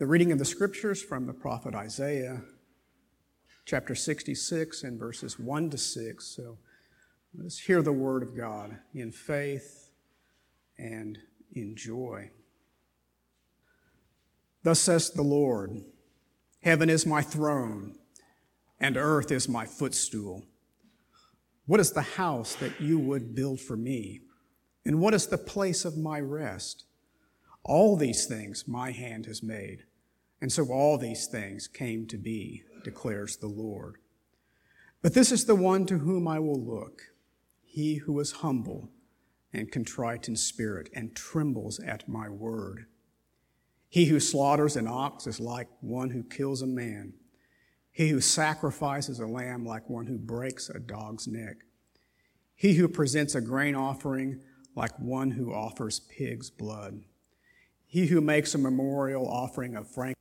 The reading of the scriptures from the prophet Isaiah, chapter 66, and verses 1 to 6. So let's hear the word of God in faith and in joy. Thus says the Lord Heaven is my throne, and earth is my footstool. What is the house that you would build for me? And what is the place of my rest? All these things my hand has made, and so all these things came to be, declares the Lord. But this is the one to whom I will look, he who is humble and contrite in spirit and trembles at my word. He who slaughters an ox is like one who kills a man. He who sacrifices a lamb like one who breaks a dog's neck. He who presents a grain offering like one who offers pig's blood. He who makes a memorial offering of frankincense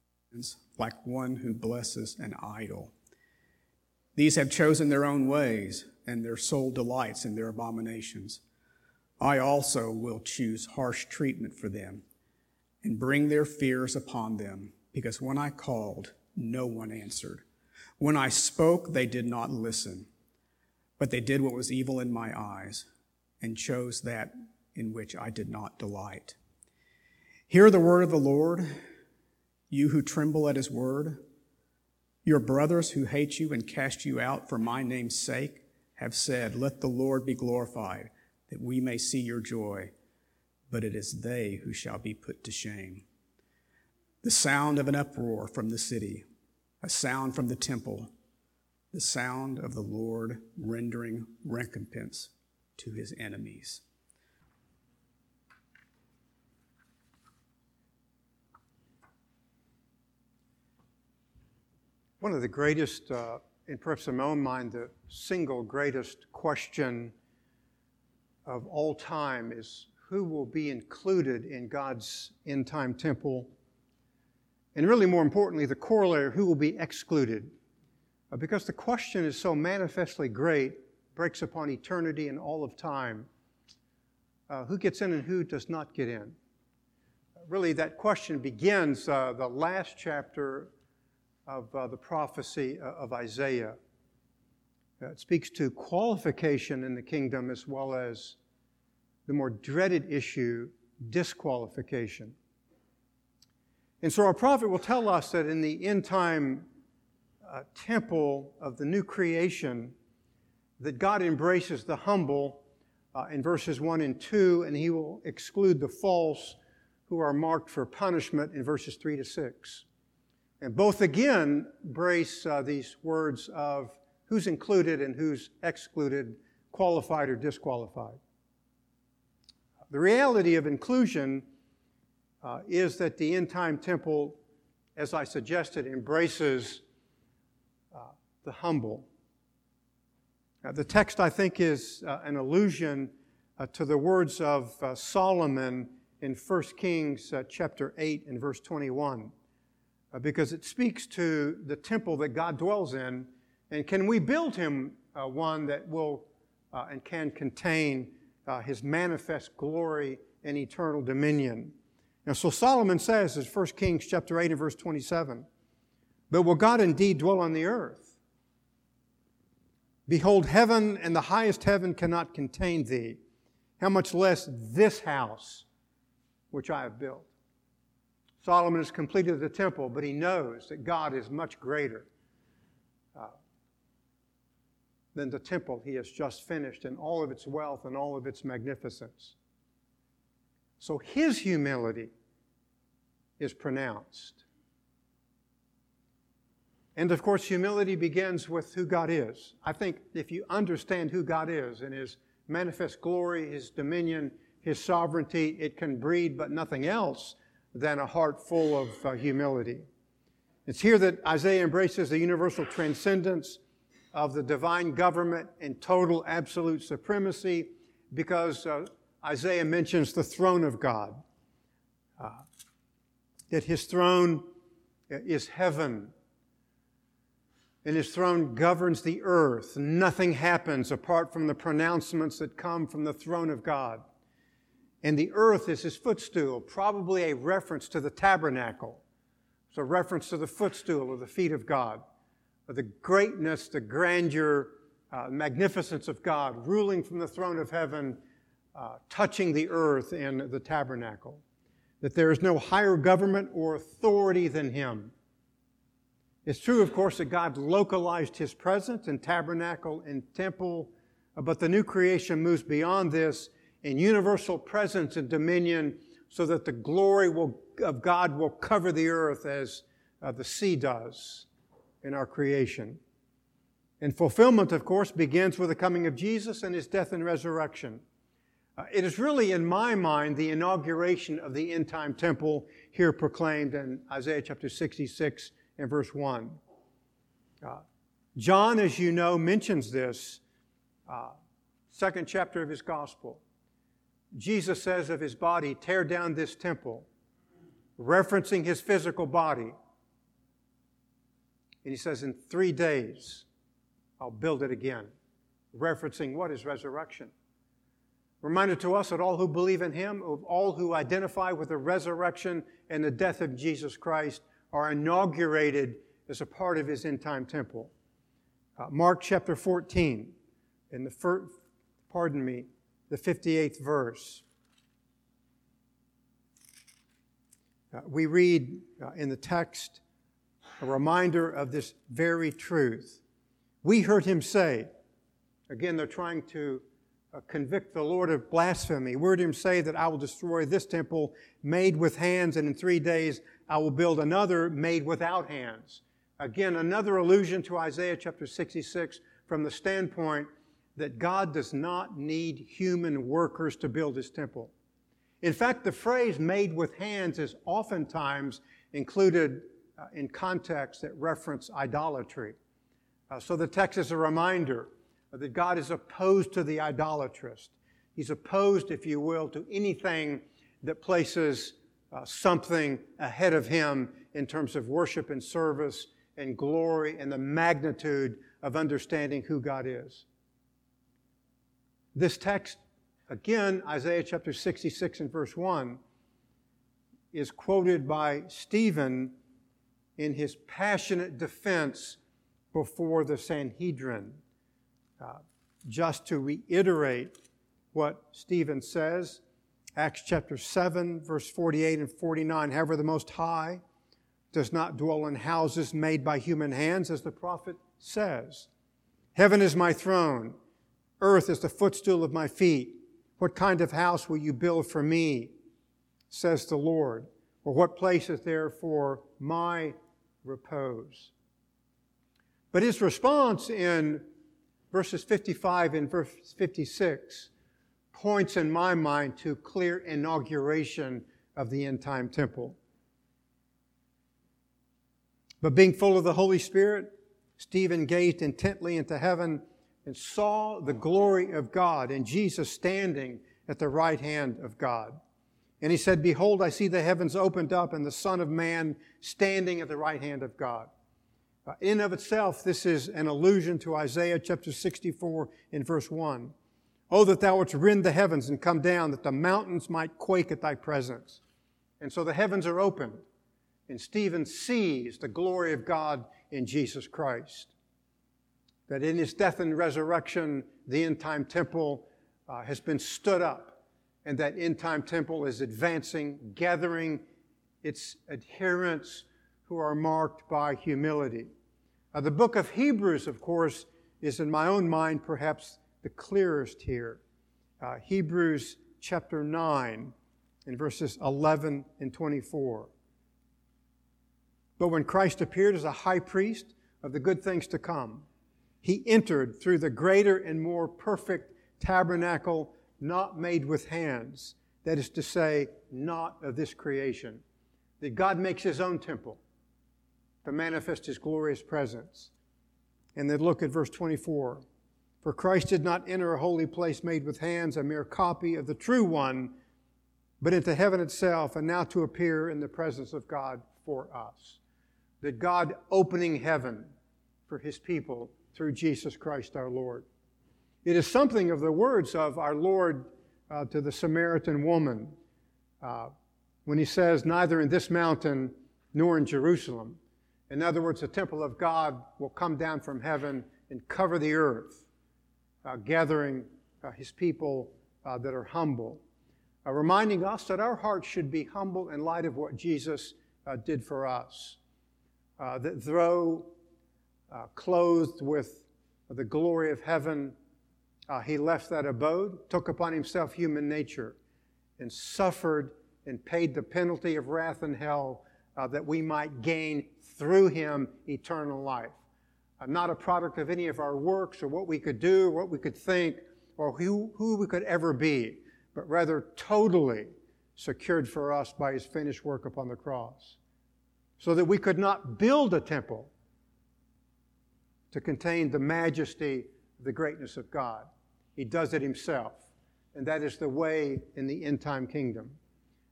like one who blesses an idol. These have chosen their own ways, and their soul delights in their abominations. I also will choose harsh treatment for them and bring their fears upon them, because when I called, no one answered. When I spoke, they did not listen, but they did what was evil in my eyes and chose that in which I did not delight. Hear the word of the Lord, you who tremble at his word. Your brothers who hate you and cast you out for my name's sake have said, Let the Lord be glorified, that we may see your joy but it is they who shall be put to shame. The sound of an uproar from the city, a sound from the temple, the sound of the Lord rendering recompense to his enemies. One of the greatest, uh, in perhaps in my own mind, the single greatest question of all time is who will be included in God's end time temple. And really, more importantly, the corollary who will be excluded. Uh, because the question is so manifestly great, breaks upon eternity and all of time. Uh, who gets in and who does not get in? Really, that question begins uh, the last chapter of uh, the prophecy uh, of Isaiah. Uh, it speaks to qualification in the kingdom as well as the more dreaded issue, disqualification. And so our prophet will tell us that in the end time uh, temple of the new creation, that God embraces the humble uh, in verses 1 and 2, and he will exclude the false who are marked for punishment in verses 3 to 6. And both again brace uh, these words of who's included and who's excluded, qualified or disqualified. The reality of inclusion uh, is that the end time temple, as I suggested, embraces uh, the humble. Uh, the text, I think, is uh, an allusion uh, to the words of uh, Solomon in 1 Kings chapter 8 and verse 21, Uh, because it speaks to the temple that God dwells in. And can we build him uh, one that will uh, and can contain uh, his manifest glory and eternal dominion. Now, so Solomon says in 1 Kings chapter 8 and verse 27, But will God indeed dwell on the earth? Behold, heaven and the highest heaven cannot contain thee. How much less this house which I have built? Solomon has completed the temple, but he knows that God is much greater uh, than the temple he has just finished in all of its wealth and all of its magnificence. So his humility is pronounced. And of course, humility begins with who God is. I think if you understand who God is and His manifest glory, His dominion, His sovereignty, it can breed but nothing else than a heart full of uh, humility. It's here that Isaiah embraces the universal transcendence of the divine government and total absolute supremacy because uh, Isaiah mentions the throne of God. Uh, that his throne is heaven. And his throne governs the earth. Nothing happens apart from the pronouncements that come from the throne of God. And the earth is his footstool, probably a reference to the tabernacle It's a reference to the footstool or the feet of God, or the greatness, the grandeur, uh, magnificence of God, ruling from the throne of heaven, uh, touching the earth in the tabernacle. That there is no higher government or authority than Him. It's true, of course, that God localized His presence in tabernacle and temple, but the new creation moves beyond this in universal presence and dominion so that the glory will, of God will cover the earth as uh, the sea does in our creation. And fulfillment, of course, begins with the coming of Jesus and his death and resurrection. Uh, it is really, in my mind, the inauguration of the end time temple here proclaimed in Isaiah chapter 66 and verse 1. Uh, John, as you know, mentions this, uh, second chapter of his gospel. Jesus says of his body, tear down this temple, referencing his physical body. And he says, in three days, I'll build it again, referencing what is resurrection. Reminder to us that all who believe in him, all who identify with the resurrection and the death of Jesus Christ, are inaugurated as a part of his end time temple. Uh, Mark chapter 14, in the first, pardon me, the 58th verse. Uh, we read uh, in the text a reminder of this very truth. We heard him say, again, they're trying to uh, convict the Lord of blasphemy. We heard him say that I will destroy this temple made with hands, and in three days I will build another made without hands. Again, another allusion to Isaiah chapter 66 from the standpoint that God does not need human workers to build his temple. In fact, the phrase made with hands is oftentimes included uh, in contexts that reference idolatry. Uh, so the text is a reminder that God is opposed to the idolatrist. He's opposed, if you will, to anything that places uh, something ahead of him in terms of worship and service and glory and the magnitude of understanding who God is. This text, again, Isaiah chapter 66 and verse 1, is quoted by Stephen in his passionate defense before the Sanhedrin. Uh, just to reiterate what Stephen says, Acts chapter 7, verse 48 and 49. However, the Most High does not dwell in houses made by human hands, as the prophet says. Heaven is my throne Earth is the footstool of my feet. What kind of house will you build for me? Says the Lord. Or what place is there for my repose? But his response in verses 55 and verse 56 points in my mind to clear inauguration of the end time temple. But being full of the Holy Spirit, Stephen gazed intently into heaven and saw the glory of God and Jesus standing at the right hand of God. And he said, Behold, I see the heavens opened up and the Son of Man standing at the right hand of God. Uh, in of itself, this is an allusion to Isaiah chapter 64 in verse 1. Oh, that thou wouldst rend the heavens and come down, that the mountains might quake at thy presence. And so the heavens are opened, and Stephen sees the glory of God in Jesus Christ that in his death and resurrection, the end time temple uh, has been stood up, and that end time temple is advancing, gathering its adherents who are marked by humility. Uh, the book of Hebrews, of course, is in my own mind perhaps the clearest here. Uh, Hebrews chapter 9 in verses 11 and 24. But when Christ appeared as a high priest of the good things to come, he entered through the greater and more perfect tabernacle not made with hands. That is to say, not of this creation. That God makes his own temple to manifest his glorious presence. And then look at verse 24. For Christ did not enter a holy place made with hands, a mere copy of the true one, but into heaven itself, and now to appear in the presence of God for us. That God opening heaven for his people through Jesus Christ our Lord. It is something of the words of our Lord uh, to the Samaritan woman uh, when he says, Neither in this mountain nor in Jerusalem. In other words, the temple of God will come down from heaven and cover the earth, uh, gathering uh, his people uh, that are humble, uh, reminding us that our hearts should be humble in light of what Jesus did for us. That though Uh, clothed with the glory of heaven, uh, he left that abode, took upon himself human nature, and suffered and paid the penalty of wrath and hell uh, that we might gain through him eternal life. Uh, not a product of any of our works or what we could do, or what we could think, or who, who we could ever be, but rather totally secured for us by his finished work upon the cross. So that we could not build a temple to contain the majesty, the greatness of God. He does it himself. And that is the way in the end time kingdom.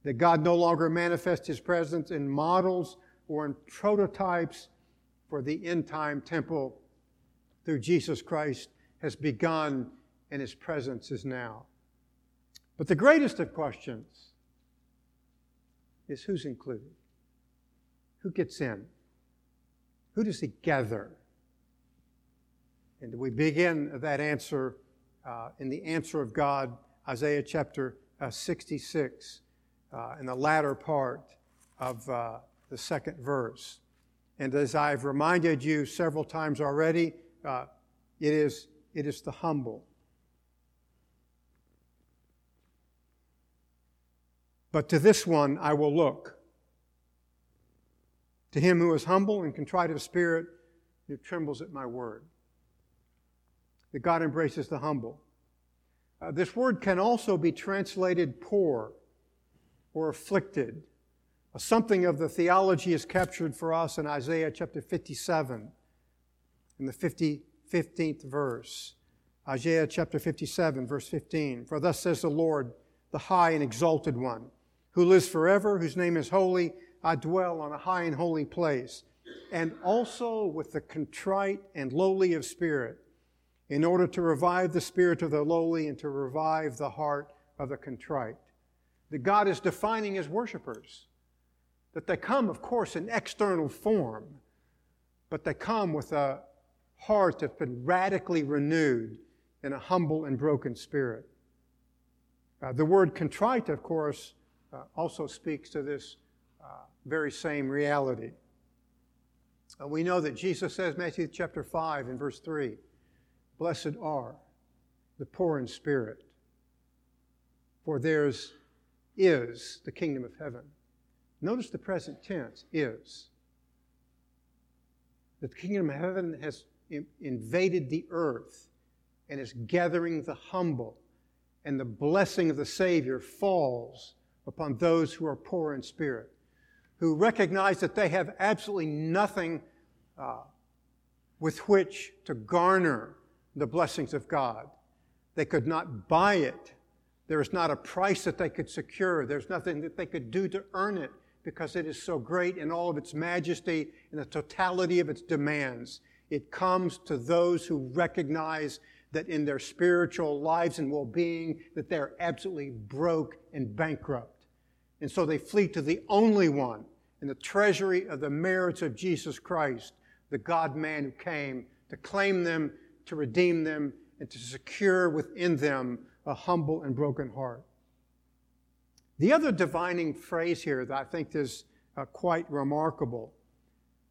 That God no longer manifests his presence in models or in prototypes for the end time temple through Jesus Christ has begun and his presence is now. But the greatest of questions is who's included? Who gets in? Who does he gather? And we begin that answer uh, in the answer of God, Isaiah chapter uh, 66, uh, in the latter part of uh, the second verse. And as I've reminded you several times already, uh, it, is, it is the humble. But to this one I will look. To him who is humble and contrite of spirit, who trembles at my word. That God embraces the humble. Uh, this word can also be translated poor or afflicted Something of the theology is captured for us in Isaiah chapter 57, in the 50, 15th verse. Isaiah chapter 57, verse 15. For thus says the Lord, the high and exalted one, who lives forever, whose name is holy. I dwell on a high and holy place, and also with the contrite and lowly of spirit, in order to revive the spirit of the lowly and to revive the heart of the contrite. That God is defining his worshipers that they come, of course, in external form, but they come with a heart that's been radically renewed in a humble and broken spirit. Uh, the word contrite, of course, uh, also speaks to this uh, very same reality. Uh, we know that Jesus says, Matthew chapter 5 and verse 3, Blessed are the poor in spirit, for theirs is the kingdom of heaven. Notice the present tense is. The kingdom of heaven has invaded the earth and is gathering the humble, and the blessing of the Savior falls upon those who are poor in spirit, who recognize that they have absolutely nothing uh, with which to garner the blessings of God. They could not buy it. There is not a price that they could secure. There's nothing that they could do to earn it because it is so great in all of its majesty and the totality of its demands. It comes to those who recognize that in their spiritual lives and well-being that they're absolutely broke and bankrupt. And so they flee to the only one in the treasury of the merits of Jesus Christ, the God-man who came to claim them, to redeem them, and to secure within them a humble and broken heart. The other divining phrase here that I think is uh, quite remarkable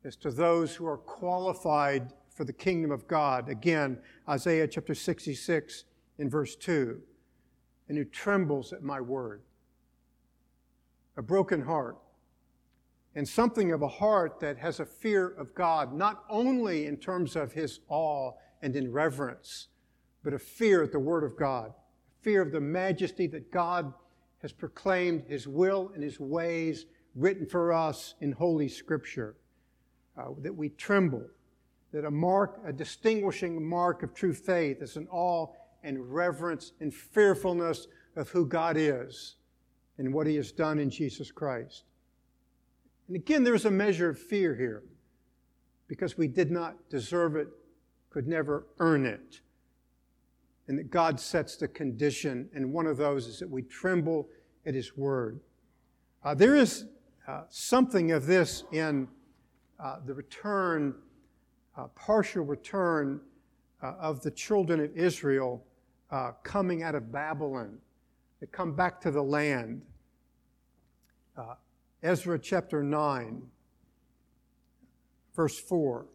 is to those who are qualified for the kingdom of God. Again, Isaiah chapter 66 in verse 2 and who trembles at my word. A broken heart, and something of a heart that has a fear of God, not only in terms of his awe and in reverence, but a fear at the word of God, fear of the majesty that God has proclaimed his will and his ways written for us in Holy Scripture, uh, that we tremble, that a mark, a distinguishing mark of true faith is an awe and reverence and fearfulness of who God is and what he has done in Jesus Christ. And again, there's a measure of fear here because we did not deserve it, could never earn it and that God sets the condition, and one of those is that we tremble at His word. Uh, there is uh, something of this in uh, the return, uh, partial return uh, of the children of Israel uh, coming out of Babylon. They come back to the land. Ezra chapter 9, verse 4.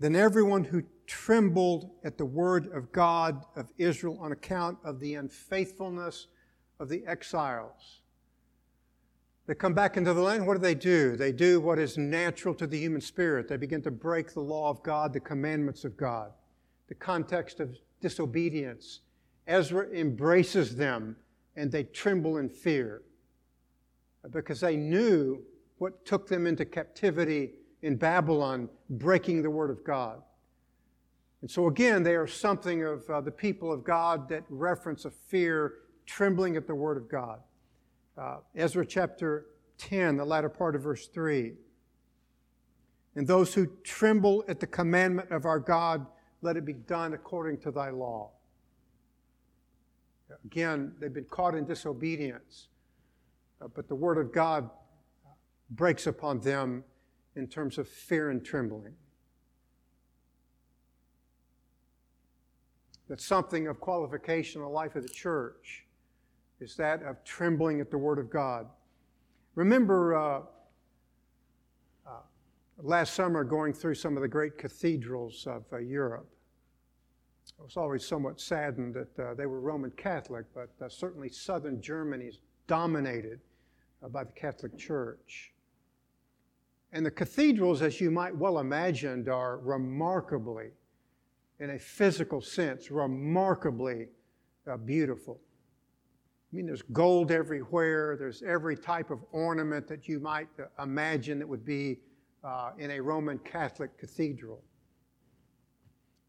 Then everyone who trembled at the word of God of Israel on account of the unfaithfulness of the exiles. They come back into the land. What do they do? They do what is natural to the human spirit. They begin to break the law of God, the commandments of God, the context of disobedience. Ezra embraces them and they tremble in fear because they knew what took them into captivity in Babylon breaking the Word of God. And so, again, they are something of uh, the people of God that reference a fear, trembling at the Word of God. Uh, Ezra chapter 10, the latter part of verse 3. And those who tremble at the commandment of our God, let it be done according to thy law. Again, they've been caught in disobedience, uh, but the Word of God breaks upon them in terms of fear and trembling. That something of qualification in the life of the church is that of trembling at the Word of God. Remember uh, uh, last summer going through some of the great cathedrals of uh, Europe. I was always somewhat saddened that uh, they were Roman Catholic, but uh, certainly southern Germany is dominated uh, by the Catholic Church. And the cathedrals, as you might well imagine, are remarkably, in a physical sense, remarkably uh, beautiful. I mean, there's gold everywhere, there's every type of ornament that you might uh, imagine that would be uh, in a Roman Catholic cathedral.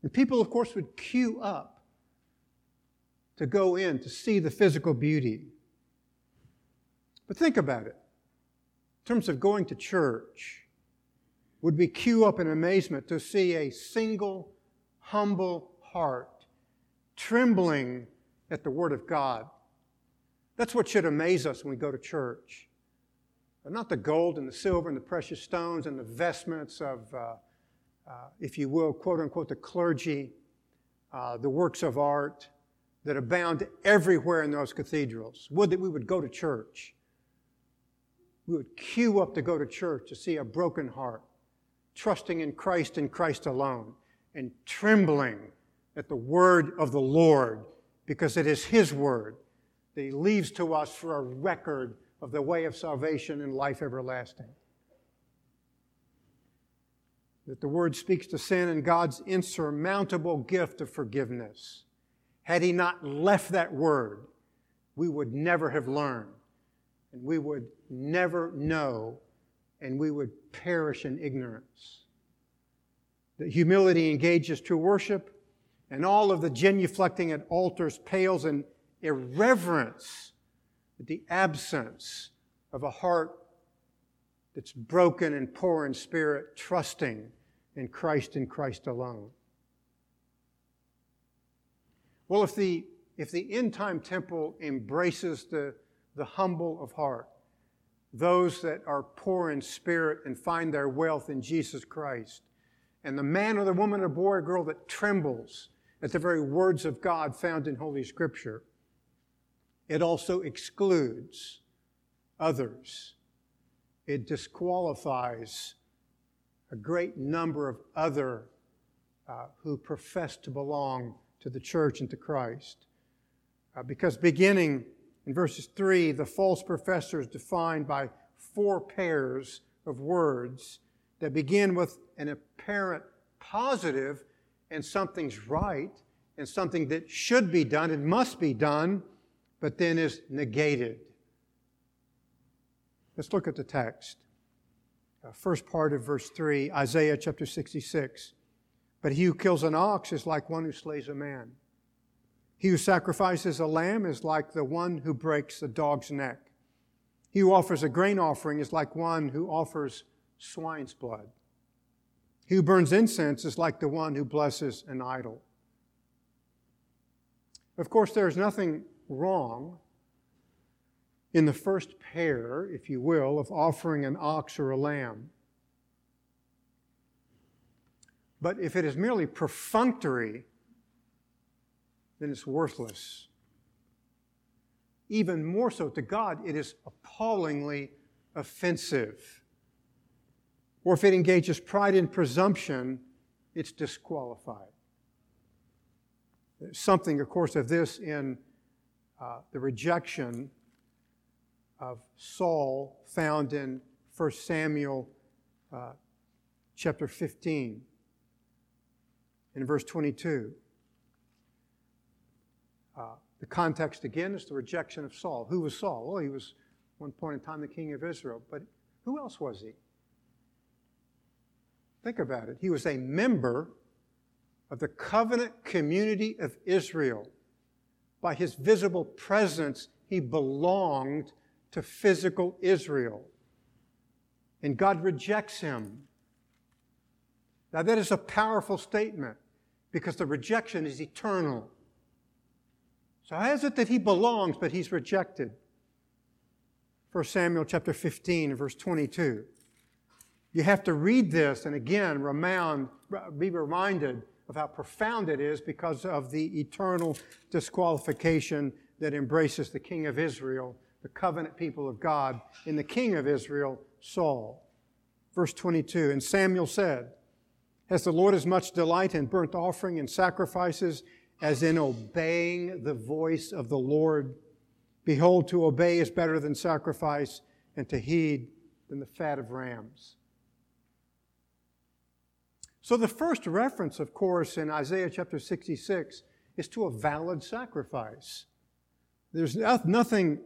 And people, of course, would queue up to go in to see the physical beauty. But think about it terms of going to church, would we queue up in amazement to see a single, humble heart trembling at the Word of God. That's what should amaze us when we go to church. But not the gold and the silver and the precious stones and the vestments of, uh, uh, if you will, quote unquote, the clergy, uh, the works of art that abound everywhere in those cathedrals. Would that we would go to church we would queue up to go to church to see a broken heart, trusting in Christ and Christ alone, and trembling at the word of the Lord, because it is His word that He leaves to us for a record of the way of salvation and life everlasting. That the word speaks to sin and God's insurmountable gift of forgiveness. Had He not left that word, we would never have learned and we would never know, and we would perish in ignorance. That humility engages true worship, and all of the genuflecting at altars pales in irreverence at the absence of a heart that's broken and poor in spirit, trusting in Christ and Christ alone. Well, if the, if the end time temple embraces the the humble of heart, those that are poor in spirit and find their wealth in Jesus Christ, and the man or the woman or boy or girl that trembles at the very words of God found in Holy Scripture. It also excludes others. It disqualifies a great number of other uh, who profess to belong to the church and to Christ. Uh, because beginning in verses 3, the false professor is defined by four pairs of words that begin with an apparent positive and something's right and something that should be done and must be done, but then is negated. Let's look at the text. Uh, first part of verse 3, Isaiah chapter 66. But he who kills an ox is like one who slays a man. He who sacrifices a lamb is like the one who breaks a dog's neck. He who offers a grain offering is like one who offers swine's blood. He who burns incense is like the one who blesses an idol. Of course, there is nothing wrong in the first pair, if you will, of offering an ox or a lamb. But if it is merely perfunctory, then it's worthless. Even more so to God, it is appallingly offensive. Or if it engages pride and presumption, it's disqualified. There's something, of course, of this in uh, the rejection of Saul found in 1 Samuel uh, chapter 15 in verse 22. The context again is the rejection of Saul. Who was Saul? Well, he was one point in time the king of Israel, but who else was he? Think about it. He was a member of the covenant community of Israel. By his visible presence, he belonged to physical Israel. And God rejects him. Now, that is a powerful statement because the rejection is eternal. So, how is it that he belongs, but he's rejected? 1 Samuel chapter 15, verse 22. You have to read this and again remind, be reminded of how profound it is because of the eternal disqualification that embraces the king of Israel, the covenant people of God, in the king of Israel, Saul. Verse 22 And Samuel said, Has the Lord as much delight in burnt offering and sacrifices as in obeying the voice of the Lord? Behold, to obey is better than sacrifice, and to heed than the fat of rams. So, the first reference, of course, in Isaiah chapter 66 is to a valid sacrifice. There's nothing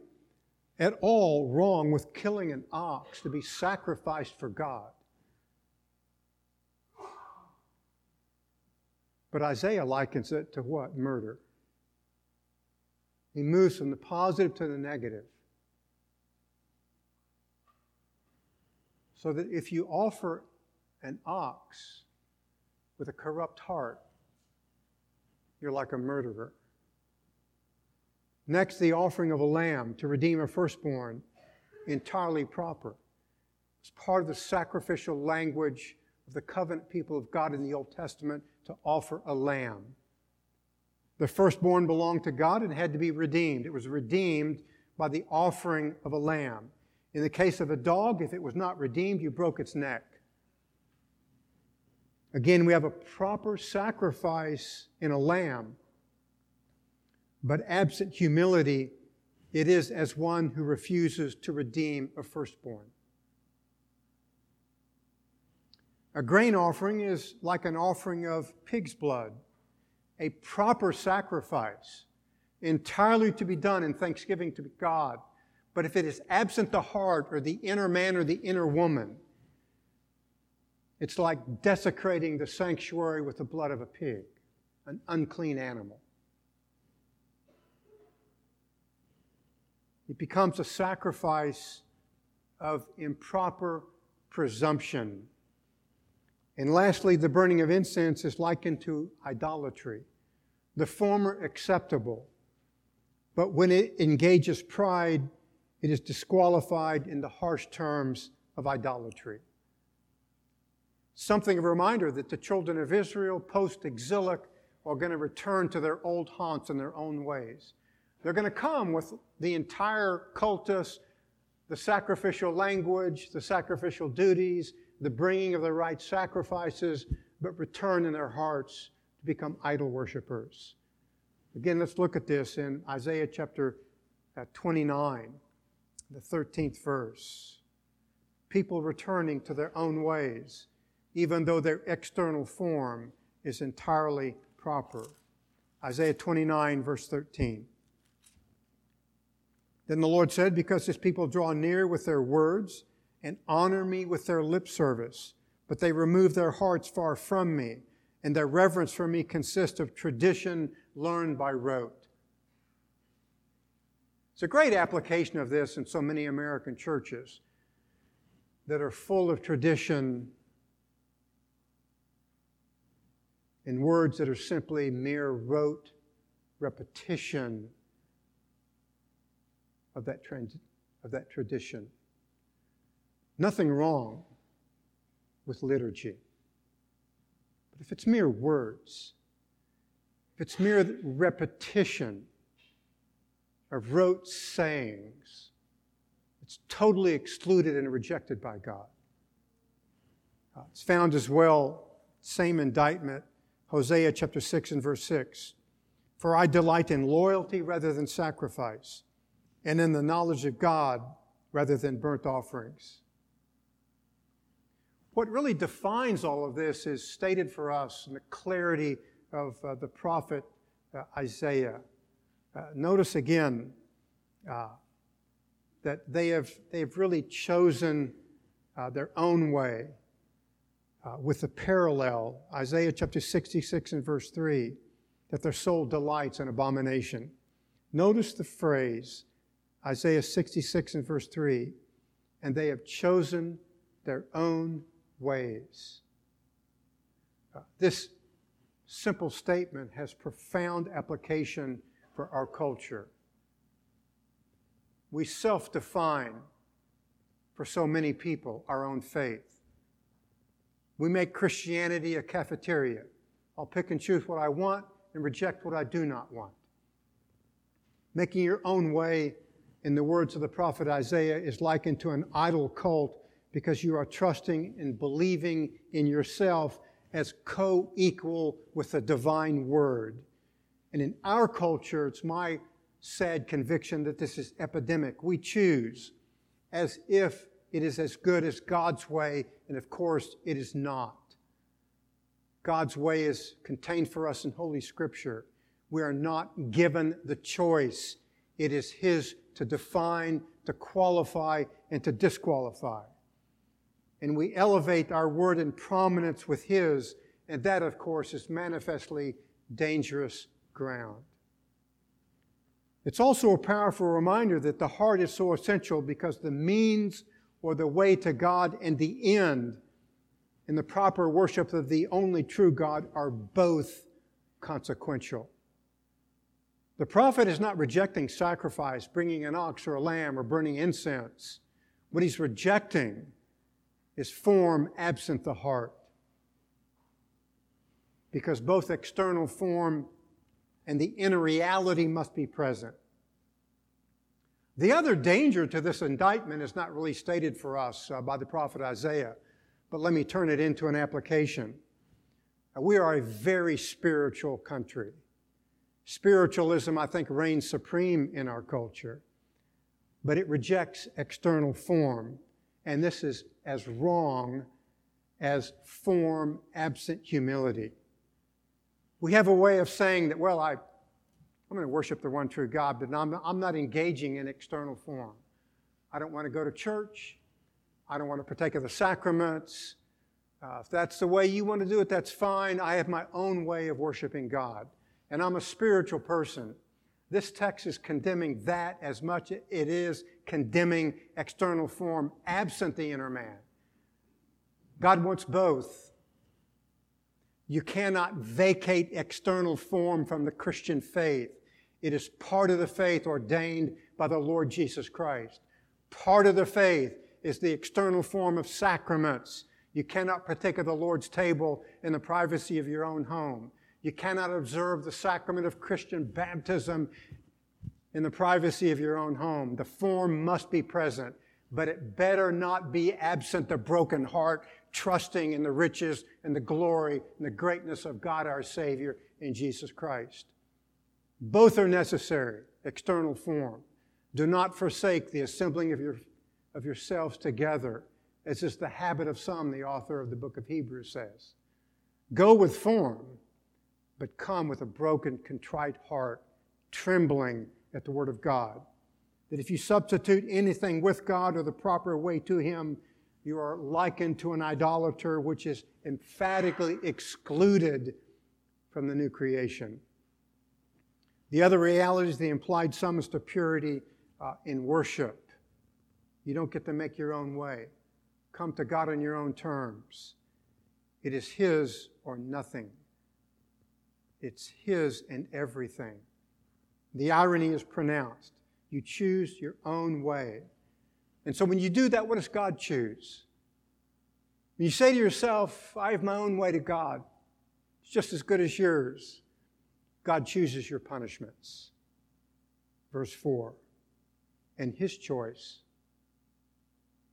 at all wrong with killing an ox to be sacrificed for God. But Isaiah likens it to what? Murder. He moves from the positive to the negative. So that if you offer an ox with a corrupt heart, you're like a murderer. Next, the offering of a lamb to redeem a firstborn, entirely proper. It's part of the sacrificial language of the covenant people of God in the Old Testament to offer a lamb. The firstborn belonged to God and had to be redeemed. It was redeemed by the offering of a lamb. In the case of a dog, if it was not redeemed, you broke its neck. Again, we have a proper sacrifice in a lamb, but absent humility, it is as one who refuses to redeem a firstborn. A grain offering is like an offering of pig's blood, a proper sacrifice, entirely to be done in thanksgiving to God. But if it is absent the heart or the inner man or the inner woman, it's like desecrating the sanctuary with the blood of a pig, an unclean animal. It becomes a sacrifice of improper presumption. And lastly, the burning of incense is likened to idolatry. The former acceptable, but when it engages pride, it is disqualified in the harsh terms of idolatry something of a reminder that the children of Israel post exilic are going to return to their old haunts and their own ways. They're going to come with the entire cultus, the sacrificial language, the sacrificial duties, the bringing of the right sacrifices, but return in their hearts to become idol worshippers. Again, let's look at this in Isaiah chapter uh, 29, the 13th verse. People returning to their own ways even though their external form is entirely proper. Isaiah 29, verse 13. Then the Lord said, Because this people draw near with their words and honor me with their lip service, but they remove their hearts far from me, and their reverence for me consists of tradition learned by rote. It's a great application of this in so many American churches that are full of tradition in words that are simply mere rote repetition of that, trans- of that tradition. Nothing wrong with liturgy. But if it's mere words, if it's mere repetition of rote sayings, it's totally excluded and rejected by God. Uh, it's found as well, same indictment, Hosea chapter 6 and verse 6. For I delight in loyalty rather than sacrifice, and in the knowledge of God rather than burnt offerings. What really defines all of this is stated for us in the clarity of uh, the prophet uh, Isaiah. Uh, notice again uh, that they have, they have really chosen uh, their own way uh, with the parallel, Isaiah chapter 66 and verse 3, that their soul delights in abomination. Notice the phrase, Isaiah 66 and verse 3, and they have chosen their own ways. Uh, this simple statement has profound application for our culture. We self define for so many people our own faith. We make Christianity a cafeteria. I'll pick and choose what I want and reject what I do not want. Making your own way, in the words of the prophet Isaiah, is likened to an idol cult because you are trusting and believing in yourself as co equal with the divine word. And in our culture, it's my sad conviction that this is epidemic. We choose as if it is as good as God's way, and of course, it is not. God's way is contained for us in Holy Scripture. We are not given the choice. It is His to define, to qualify, and to disqualify. And we elevate our word in prominence with His, and that, of course, is manifestly dangerous ground. It's also a powerful reminder that the heart is so essential because the means or the way to God and the end in the proper worship of the only true God are both consequential. The prophet is not rejecting sacrifice, bringing an ox or a lamb, or burning incense. What he's rejecting is form absent the heart. Because both external form and the inner reality must be present. The other danger to this indictment is not really stated for us uh, by the prophet Isaiah, but let me turn it into an application. Uh, we are a very spiritual country. Spiritualism, I think, reigns supreme in our culture, but it rejects external form, and this is as wrong as form absent humility. We have a way of saying that, well, I, I'm going to worship the one true God, but I'm, I'm not engaging in external form. I don't want to go to church. I don't want to partake of the sacraments. Uh, if that's the way you want to do it, that's fine. I have my own way of worshiping God. And I'm a spiritual person. This text is condemning that as much as it is condemning external form absent the inner man. God wants both. You cannot vacate external form from the Christian faith. It is part of the faith ordained by the Lord Jesus Christ. Part of the faith is the external form of sacraments. You cannot partake of the Lord's table in the privacy of your own home. You cannot observe the sacrament of Christian baptism in the privacy of your own home. The form must be present, but it better not be absent the broken heart, trusting in the riches and the glory and the greatness of God our Savior in Jesus Christ. Both are necessary, external form. Do not forsake the assembling of, your, of yourselves together, as is the habit of some, the author of the book of Hebrews says. Go with form, but come with a broken, contrite heart, trembling at the word of God. That if you substitute anything with God or the proper way to Him, you are likened to an idolater, which is emphatically excluded from the new creation. The other reality is the implied summons to purity uh, in worship. You don't get to make your own way. Come to God on your own terms. It is His or nothing. It's His and everything. The irony is pronounced. You choose your own way. And so when you do that, what does God choose? When you say to yourself, I have my own way to God, it's just as good as yours, God chooses your punishments. Verse 4 And His choice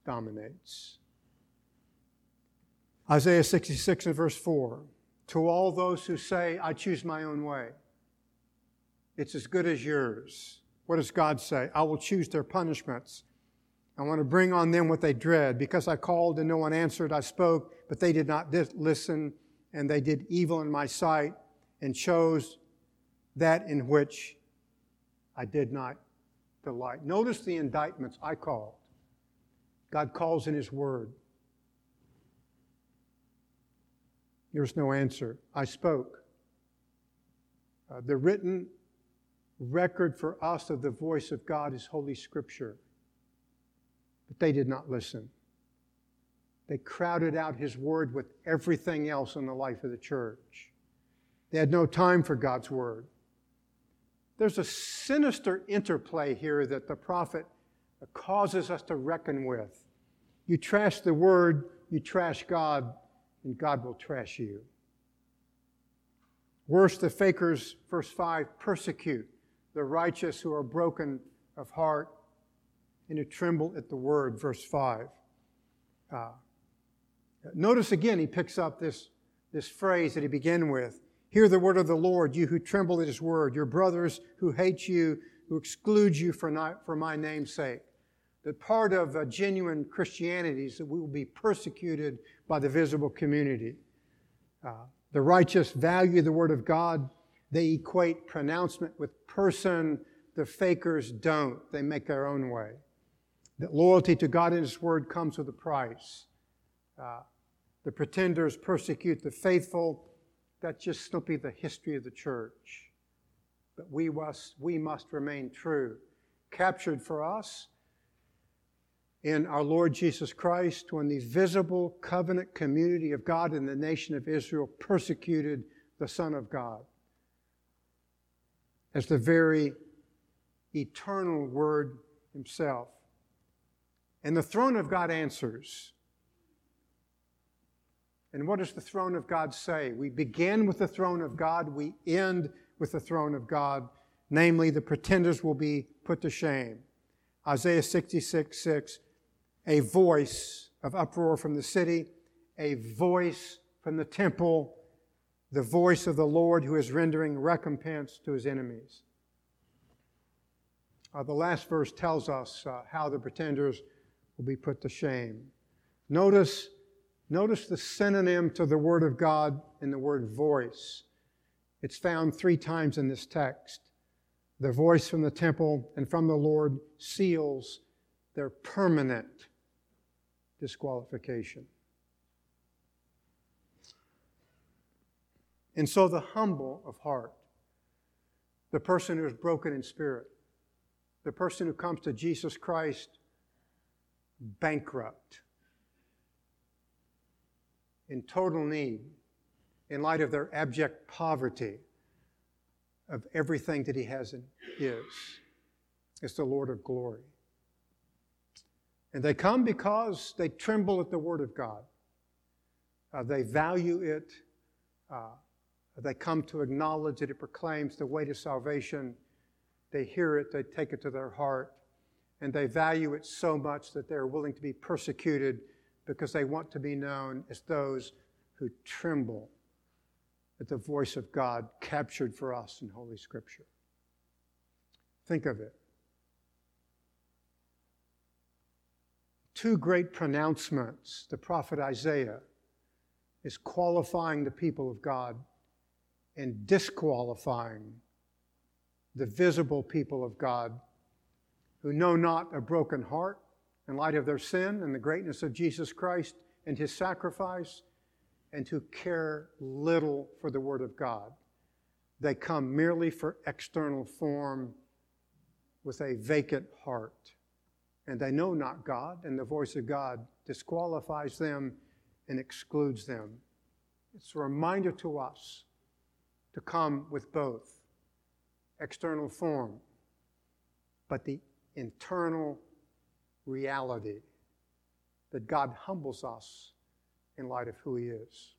dominates. Isaiah 66 and verse 4 To all those who say, I choose my own way, it's as good as yours. What does God say? I will choose their punishments. I want to bring on them what they dread. Because I called and no one answered, I spoke, but they did not listen, and they did evil in my sight and chose that in which I did not delight. Notice the indictments I called. God calls in His Word. There's no answer. I spoke. Uh, the written record for us of the voice of God is Holy Scripture. But they did not listen. They crowded out His Word with everything else in the life of the church. They had no time for God's Word. There's a sinister interplay here that the prophet causes us to reckon with. You trash the Word, you trash God, and God will trash you. Worse, the fakers, verse 5, persecute the righteous who are broken of heart and who tremble at the word, verse 5. Uh, notice again, he picks up this, this phrase that he began with Hear the word of the Lord, you who tremble at his word, your brothers who hate you, who exclude you for, not, for my name's sake. That part of uh, genuine Christianity is that we will be persecuted by the visible community. Uh, the righteous value the word of God they equate pronouncement with person. The fakers don't. They make their own way. That loyalty to God and His Word comes with a price. Uh, the pretenders persecute the faithful. That's just simply the history of the church. But we must, we must remain true. Captured for us in our Lord Jesus Christ when the visible covenant community of God in the nation of Israel persecuted the Son of God as the very eternal Word Himself. And the throne of God answers. And what does the throne of God say? We begin with the throne of God, we end with the throne of God. Namely, the pretenders will be put to shame. Isaiah 66 6, a voice of uproar from the city, a voice from the temple the voice of the Lord who is rendering recompense to his enemies. Uh, the last verse tells us uh, how the pretenders will be put to shame. Notice, notice the synonym to the Word of God in the word voice. It's found three times in this text. The voice from the temple and from the Lord seals their permanent disqualification. And so the humble of heart, the person who is broken in spirit, the person who comes to Jesus Christ bankrupt, in total need, in light of their abject poverty of everything that he has and is, is the Lord of glory. And they come because they tremble at the Word of God. Uh, they value it. Uh, they come to acknowledge that it proclaims the way to salvation. They hear it, they take it to their heart, and they value it so much that they're willing to be persecuted because they want to be known as those who tremble at the voice of God captured for us in Holy Scripture. Think of it. Two great pronouncements. The prophet Isaiah is qualifying the people of God and disqualifying the visible people of God who know not a broken heart in light of their sin and the greatness of Jesus Christ and his sacrifice, and who care little for the Word of God. They come merely for external form with a vacant heart. And they know not God, and the voice of God disqualifies them and excludes them. It's a reminder to us to come with both external form, but the internal reality that God humbles us in light of who He is.